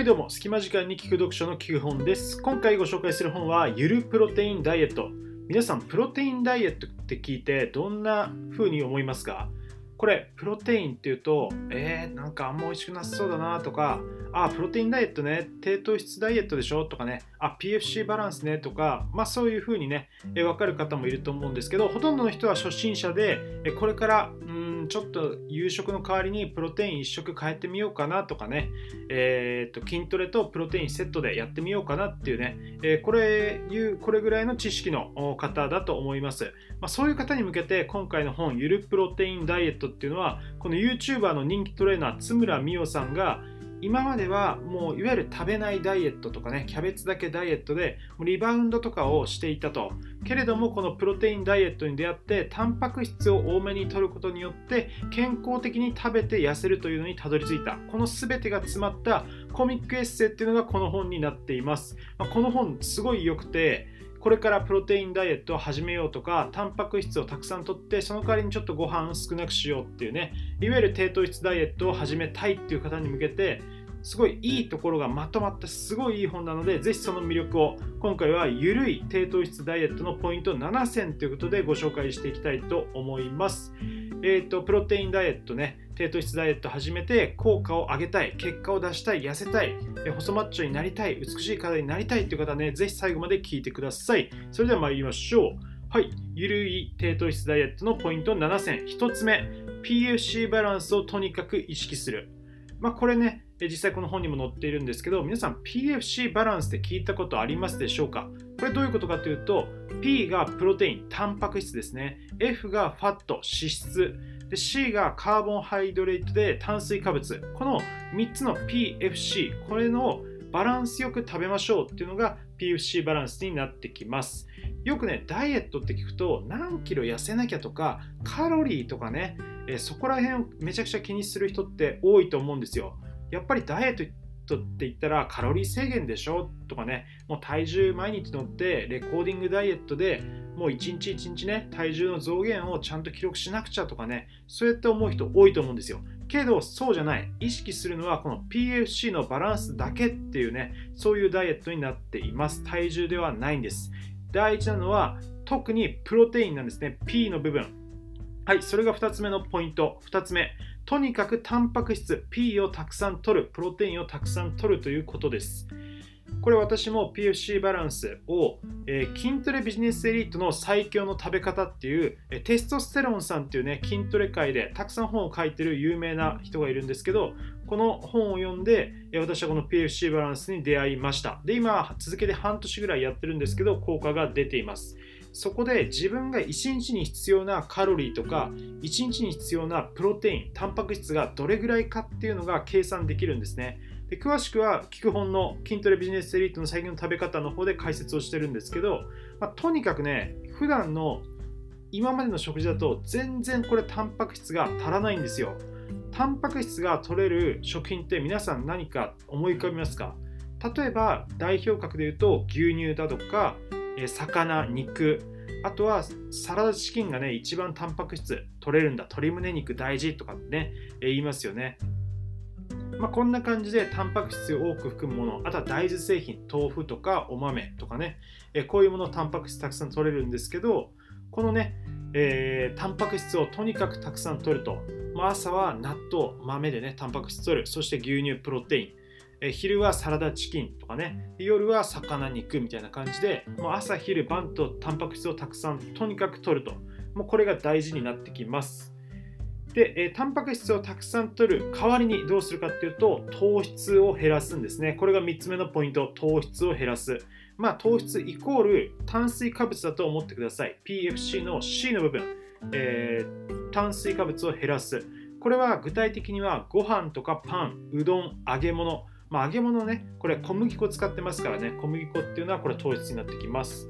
はいどうも、隙間時間に聞く読書の聞く本です。今回ご紹介する本は、ゆるプロテインダイエット。皆さん、プロテインダイエットって聞いてどんな風に思いますか？これ、プロテインっていうと、えー、なんかあんま美味しくなさそうだなとか、あ、プロテインダイエットね、低糖質ダイエットでしょ？とかね、あ、PFC バランスねとか、まあそういう風にね、えー、分かる方もいると思うんですけど、ほとんどの人は初心者で、えこれから、うんちょっと夕食の代わりにプロテイン1食変えてみようかなとかね、えー、と筋トレとプロテインセットでやってみようかなっていうね、えー、これいうこれぐらいの知識の方だと思います、まあ、そういう方に向けて今回の本ゆるプロテインダイエットっていうのはこの YouTuber の人気トレーナー津村美桜さんが今まではもういわゆる食べないダイエットとかねキャベツだけダイエットでリバウンドとかをしていたと。けれどもこのプロテインダイエットに出会ってタンパク質を多めに摂ることによって健康的に食べて痩せるというのにたどり着いた。この全てが詰まったコミックエッセイっていうのがこの本になっています、まあ、この本すごい良くてこれからプロテインダイエットを始めようとか、タンパク質をたくさんとって、その代わりにちょっとご飯少なくしようっていうね、いわゆる低糖質ダイエットを始めたいっていう方に向けて、すごいいいところがまとまったすごいいい本なので、ぜひその魅力を今回はゆるい低糖質ダイエットのポイント7選ということでご紹介していきたいと思います。えっ、ー、と、プロテインダイエットね、低糖質ダイエット始めて効果を上げたい、結果を出したい、痩せたい、細マッチョになりたい、美しい体になりたいという方はね、ぜひ最後まで聞いてください。それでは参りましょう。はい、ゆるい低糖質ダイエットのポイント7選。1つ目、PFC バランスをとにかく意識する。まあ、これね、実際この本にも載っているんですけど、皆さん PFC バランスって聞いたことありますでしょうか？これどういうことかというと、P がプロテイン、タンパク質ですね。F がファット、脂質。で C がカーボンハイドレートで炭水化物。この3つの PFC、これのバランスよく食べましょうっていうのが PFC バランスになってきます。よくね、ダイエットって聞くと何キロ痩せなきゃとかカロリーとかね、そこら辺をめちゃくちゃ気にする人って多いと思うんですよ。やっぱりダイエットって言ったらカロリー制限でしょ？とかね、もう体重毎日乗ってレコーディングダイエットでもう一日一日ね、体重の増減をちゃんと記録しなくちゃとかね、そうやって思う人多いと思うんですよ。けどそうじゃない。意識するのはこの PFC のバランスだけっていうね、そういうダイエットになっています。体重ではないんです。第一なのは特にプロテインなんですね。P の部分。はい、それが2つ目のポイント。2つ目。とにかくタンパク質 P をたくさん取る、プロテインをたくさん取るということです。これ私も PFC バランスを、えー、筋トレビジネスエリートの最強の食べ方っていう、え、テストステロンさんっていうね筋トレ界でたくさん本を書いてる有名な人がいるんですけどこの本を読んで、え、私はこの PFC バランスに出会いましたで今続けて半年ぐらいやってるんですけど効果が出ていますそこで自分が1日に必要なカロリーとか1日に必要なプロテインタンパク質がどれぐらいかっていうのが計算できるんですね。で詳しくは聞く本の筋トレビジネスエリートの最近の食べ方の方で解説をしてるんですけど、まあ、とにかくね普段の今までの食事だと全然これタンパク質が足らないんですよ。タンパク質が取れる食品って皆さん何か思い浮かびますか？例えば代表格で言うと牛乳だとかえ魚、肉、あとはサラダチキンがね、一番タンパク質取れるんだ、鶏胸肉大事とかね、え言いますよね。まあ、こんな感じでタンパク質を多く含むもの、あとは大豆製品、豆腐とかお豆とかね、えこういうものタンパク質たくさん取れるんですけど、このね、えー、タンパク質をとにかくたくさん取ると、まあ、朝は納豆、豆でね、タンパク質取る、そして牛乳、プロテイン、え昼はサラダチキンとかね。夜は魚肉みたいな感じでもう朝昼晩とタンパク質をたくさんとにかく取ると。もうこれが大事になってきます。で、えタンパク質をたくさん取る代わりにどうするかっていうと糖質を減らすんですね。これが3つ目のポイント。糖質を減らす。まあ糖質イコール炭水化物だと思ってください。PFC の C の部分、えー、炭水化物を減らす。これは具体的にはご飯とかパン、うどん、揚げ物、まあ、揚げ物ね、これ小麦粉使ってますからね、小麦粉っていうのはこれ糖質になってきます。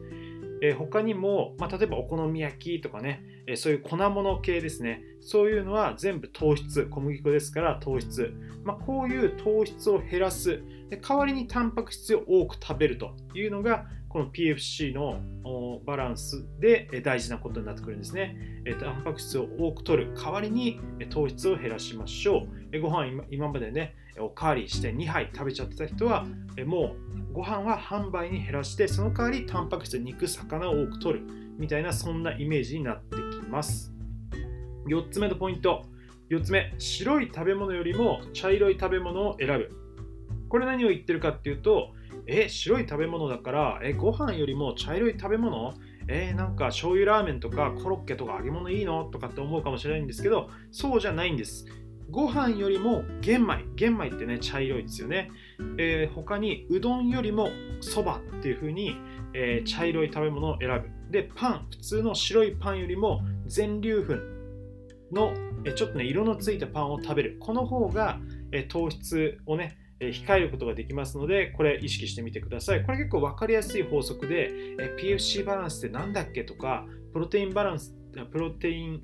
えー、他にも、まあ、例えばお好み焼きとかね、え、そういう粉物系ですね、そういうのは全部糖質、小麦粉ですから糖質。まあ、こういう糖質を減らすで、代わりにタンパク質を多く食べるというのが、この PFC のバランスで大事なことになってくるんですね。タンパク質を多く取る代わりに糖質を減らしましょう。ご飯今までね、おかわりして2杯食べちゃってた人はもうご飯は半倍に減らしてその代わりタンパク質肉魚を多く取るみたいなそんなイメージになってきます。4つ目のポイント。4つ目白い食べ物よりも茶色い食べ物を選ぶ。これ何を言ってるかっていうとえ白い食べ物だからえご飯よりも茶色い食べ物？えー、なんか醤油ラーメンとかコロッケとか揚げ物いいの？とかって思うかもしれないんですけどそうじゃないんです。ご飯よりも玄米。玄米ってね茶色いですよね、えー、他にうどんよりもそばっていう風に、えー、茶色い食べ物を選ぶ。でパン普通の白いパンよりも全粒粉のちょっとね色のついたパンを食べる。この方が糖質をね控えることができますので、これ意識してみてください。これ結構分かりやすい法則で、PFC バランスって何だっけとか、プロテインバランス、プロテイン、違う、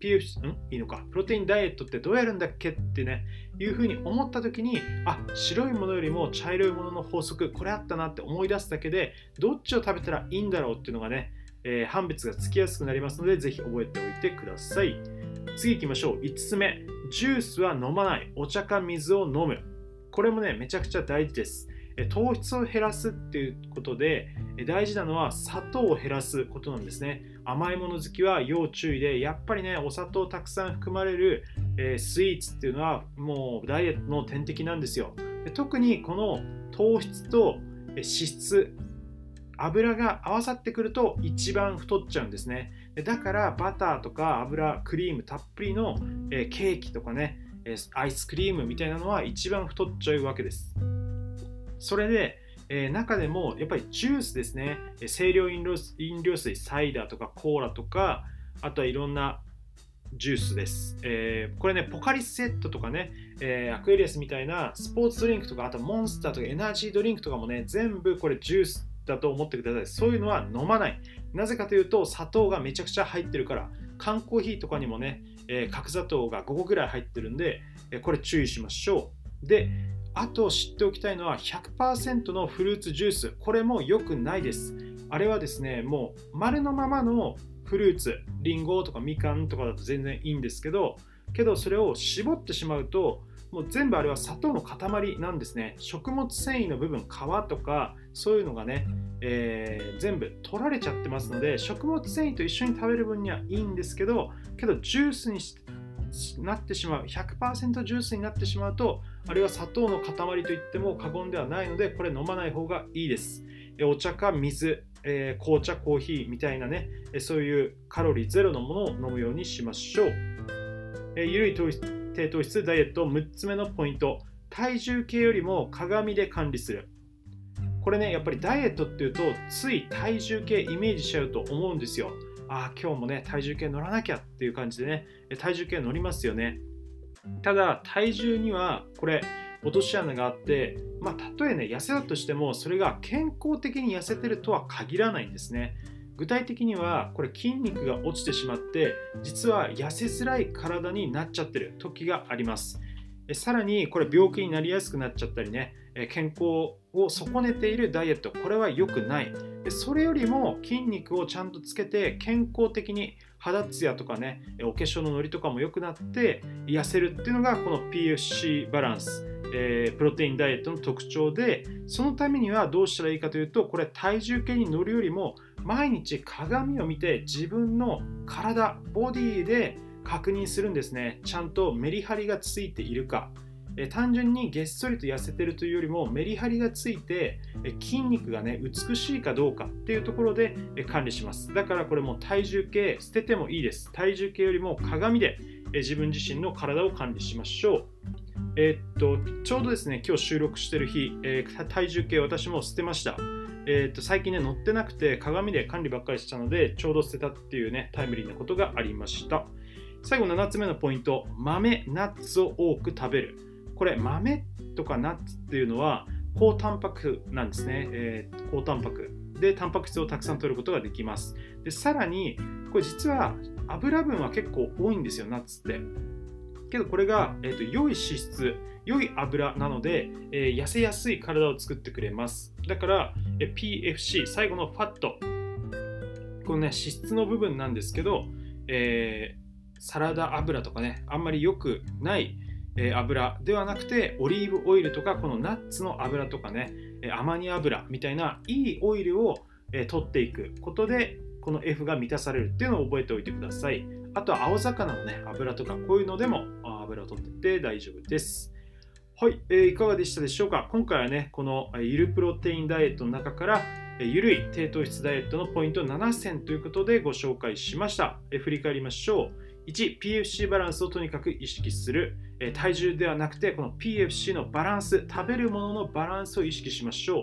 PFC、ん？いいのか、プロテインダイエットってどうやるんだっけってね、いうふうに思った時に、あ、白いものよりも茶色いものの法則、これあったなって思い出すだけで、どっちを食べたらいいんだろうっていうのがね、えー、判別がつきやすくなりますので、ぜひ覚えておいてください。次行きましょう。5つ目、ジュースは飲まない、お茶か水を飲む。これもね、めちゃくちゃ大事です。糖質を減らすっていうことで大事なのは砂糖を減らすことなんですね甘いもの好きは要注意でやっぱりねお砂糖たくさん含まれる、えスイーツっていうのはもうダイエットの天敵なんですよで特にこの糖質と脂質油が合わさってくると一番太っちゃうんですねだからバターとか油クリームたっぷりのケーキとかねアイスクリームみたいなのは一番太っちゃうわけです。それで、え、中でもやっぱりジュースですね、清涼飲料飲料水、サイダーとかコーラとか、あとはいろんなジュースです。えー、これね、ポカリスセットとかね、えー、アクエリアスみたいなスポーツドリンクとか、あとモンスターとかエナジードリンクとかもね、全部これジュースだと思ってください。そういうのは飲まない。なぜかというと、砂糖がめちゃくちゃ入ってるから、缶コーヒーとかにもね、えー、角砂糖が5個ぐらい入ってるんで、えこれ注意しましょう。で、あと知っておきたいのは100%のフルーツジュース。これも良くないです。あれはですね、もう丸のままのフルーツ、リンゴとかみかんとかだと全然いいんですけど、けどそれを絞ってしまうと、もう全部あれは砂糖の塊なんですね。食物繊維の部分、皮とかそういうのがね、えー、全部取られちゃってますので、食物繊維と一緒に食べる分にはいいんですけど、けどジュースになってしまう、100%ジュースになってしまうと、あれは砂糖の塊といっても過言ではないので、これ飲まない方がいいです。お茶か水、えー、紅茶、コーヒーみたいなね、そういうカロリーゼロのものを飲むようにしましょう。えー、ゆるい糖質低糖質ダイエット6つ目のポイント。体重計よりも鏡で管理する。これねやっぱりダイエットっていうとつい体重計イメージしちゃうと思うんですよ。ああ今日もね体重計乗らなきゃっていう感じでね体重計乗りますよね。ただ体重にはこれ落とし穴があって、まあ、たとえね痩せたとしてもそれが健康的に痩せてるとは限らないんですね。具体的にはこれ筋肉が落ちてしまって実は痩せづらい体になっちゃってる時があります。さらにこれ病気になりやすくなっちゃったりね健康を損ねているダイエットこれは良くない。それよりも筋肉をちゃんとつけて健康的に肌ツヤとかねお化粧ののりとかも良くなって痩せるっていうのがこの PFC バランスえー、プロテインダイエットの特徴でそのためにはどうしたらいいかというとこれ体重計に乗るよりも毎日鏡を見て自分の体ボディで確認するんですね。ちゃんとメリハリがついているか。え単純にげっそりと痩せてるというよりもメリハリがついてえ筋肉がね美しいかどうかっていうところでえ管理します。だからこれも体重計捨ててもいいです。体重計よりも鏡でえ自分自身の体を管理しましょう。えー、っとちょうどですね今日収録してる日、えー、体重計私も捨てました。えー、と最近ね、乗ってなくて鏡で管理ばっかりしたので、ちょうど捨てたっていうね、タイムリーなことがありました。最後7つ目のポイント、豆、ナッツを多く食べる。これ、豆とかナッツっていうのは、高タンパクなんですね。えー、高タンパク。で、タンパク質をたくさん取ることができます。で、さらに、これ実は油分は結構多いんですよ、ナッツって。けどこれが、えーと、良い脂質、良い油なので、えー、痩せやすい体を作ってくれます。だから、PFC、最後のファット、このね、脂質の部分なんですけど、えー、サラダ油とかね、あんまり良くない、え、油ではなくてオリーブオイルとかこのナッツの油とかね、えアマニ油みたいないいオイルを、え取っていくことでこの F が満たされるっていうのを覚えておいてください。あとは青魚のね油とかこういうのでも油を取ってって大丈夫です。はい、えー、いかがでしたでしょうか？今回はねこのゆるプロテインダイエットの中からゆるい低糖質ダイエットのポイント7選ということでご紹介しました。え振り返りましょう。1 PFC バランスをとにかく意識する。え体重ではなくてこの PFC のバランス食べるもののバランスを意識しましょう。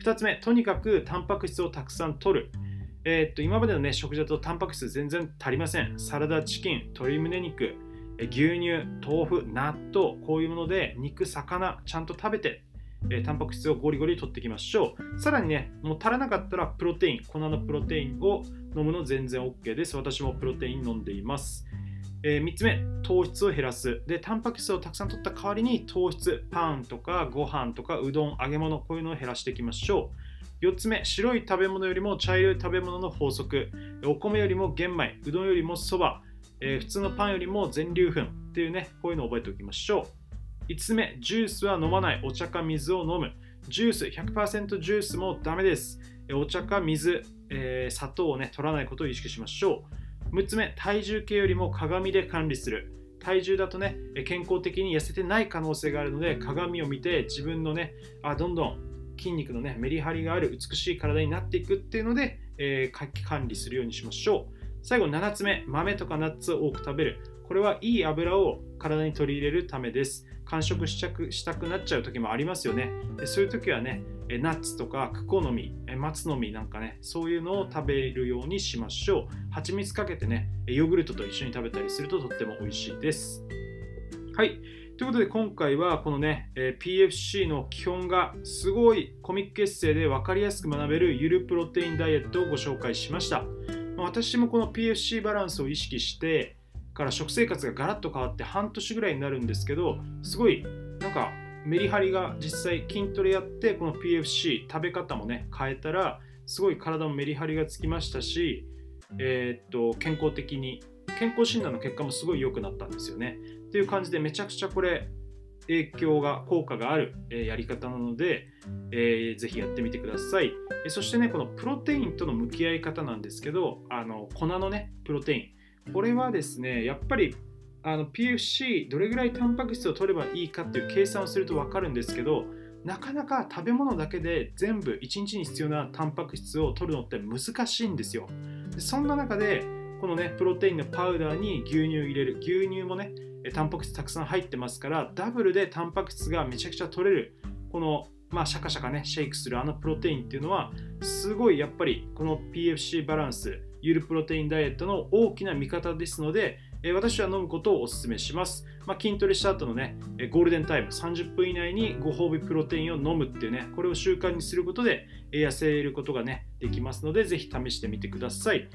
2つ目とにかくタンパク質をたくさん摂る。えー、っと今までのね食事だとタンパク質全然足りません。サラダチキン鶏胸肉。牛乳豆腐納豆こういうもので肉魚ちゃんと食べてえー、タンパク質をゴリゴリ取っていきましょう。さらにね、もう足らなかったらプロテイン、粉のプロテインを飲むの全然 OK です。私もプロテイン飲んでいます。えー、3つ目、糖質を減らす。で、タンパク質をたくさん取った代わりに糖質、パンとかご飯とかうどん、揚げ物、こういうのを減らしていきましょう。4つ目、白い食べ物よりも茶色い食べ物の法則。お米よりも玄米、うどんよりもそば、えー、普通のパンよりも全粒粉っていうね、こういうのを覚えておきましょう。5つ目、ジュースは飲まない。お茶か水を飲む。ジュース、100%ジュースもダメです。お茶か水、えー、砂糖をね、取らないことを意識しましょう。6つ目、体重計よりも鏡で管理する。体重だとね、健康的に痩せてない可能性があるので、鏡を見て自分のね、あどんどん筋肉のね、メリハリがある美しい体になっていくっていうので、えー、管理するようにしましょう。最後、7つ目、豆とかナッツを多く食べる。これはいい油を体に取り入れるためです。完食したくしたくなっちゃう時もありますよね。そういう時はね、ナッツとかクコの実、松の実なんかね、そういうのを食べるようにしましょう。蜂蜜かけてね、ヨーグルトと一緒に食べたりするととっても美味しいです。はい。ということで今回はこのね、PFC の基本がすごいコミックエッセイで分かりやすく学べるゆるプロテインダイエットをご紹介しました。私もこの PFC バランスを意識してから食生活がガラッと変わって半年ぐらいになるんですけどすごいなんかメリハリが実際筋トレやってこの PFC 食べ方もね変えたらすごい体もメリハリがつきましたし、えー、っと健康的に健康診断の結果もすごい良くなったんですよね。っていう感じでめちゃくちゃこれ影響が効果がある、えやり方なので、えー、ぜひやってみてください、えそしてねこのプロテインとの向き合い方なんですけどあの粉のねプロテイン。これはですねやっぱりあの PFC どれぐらいタンパク質を取ればいいかっていう計算をすると分かるんですけどなかなか食べ物だけで全部1日に必要なタンパク質を取るのって難しいんですよ。でそんな中でこのねプロテインのパウダーに牛乳入れる。牛乳もねタンパク質たくさん入ってますからダブルでタンパク質がめちゃくちゃ取れるこのまあ、シャカシャカね、シェイクするあのプロテインっていうのは、すごいやっぱりこの PFC バランス、ゆるプロテインダイエットの大きな味方ですので、私は飲むことをお勧めします。まあ、筋トレした後のね、ゴールデンタイム、30分以内にご褒美プロテインを飲むっていうね、これを習慣にすることで痩せることがね、できますので、ぜひ試してみてください。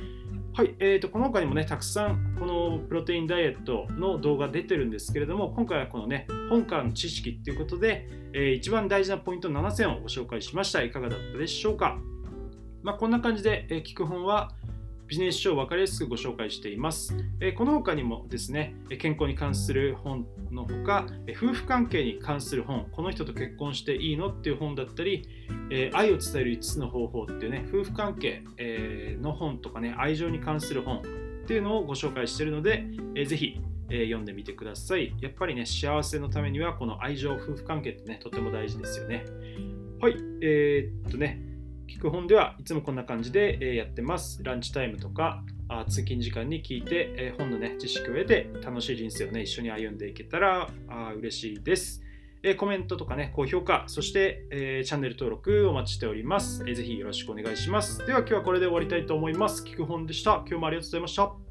はい、えーと、この他にもね、たくさんこのプロテインダイエットの動画出てるんですけれども、今回はこのね、本からの知識っていうことで、えー、一番大事なポイント7選をご紹介しました。いかがだったでしょうか？まあ、こんな感じで、えー、聞く本は、ビジネス書を分かりやすくご紹介しています。この他にもですね、健康に関する本のほか、夫婦関係に関する本、この人と結婚していいのっていう本だったり、愛を伝える5つの方法っていうね、夫婦関係の本とかね、愛情に関する本っていうのをご紹介しているので、ぜひ読んでみてください。やっぱりね、幸せのためにはこの愛情、夫婦関係ってね、とても大事ですよね。はい、えー、っとね、聞く本ではいつもこんな感じでやってます。ランチタイムとか通勤時間に聞いて本の、ね、知識を得て楽しい人生を、ね、一緒に歩んでいけたら嬉しいです。コメントとかね、高評価、そして、えー、チャンネル登録お待ちしております、えー。ぜひよろしくお願いします。では今日はこれで終わりたいと思います。聞く本でした。今日もありがとうございました。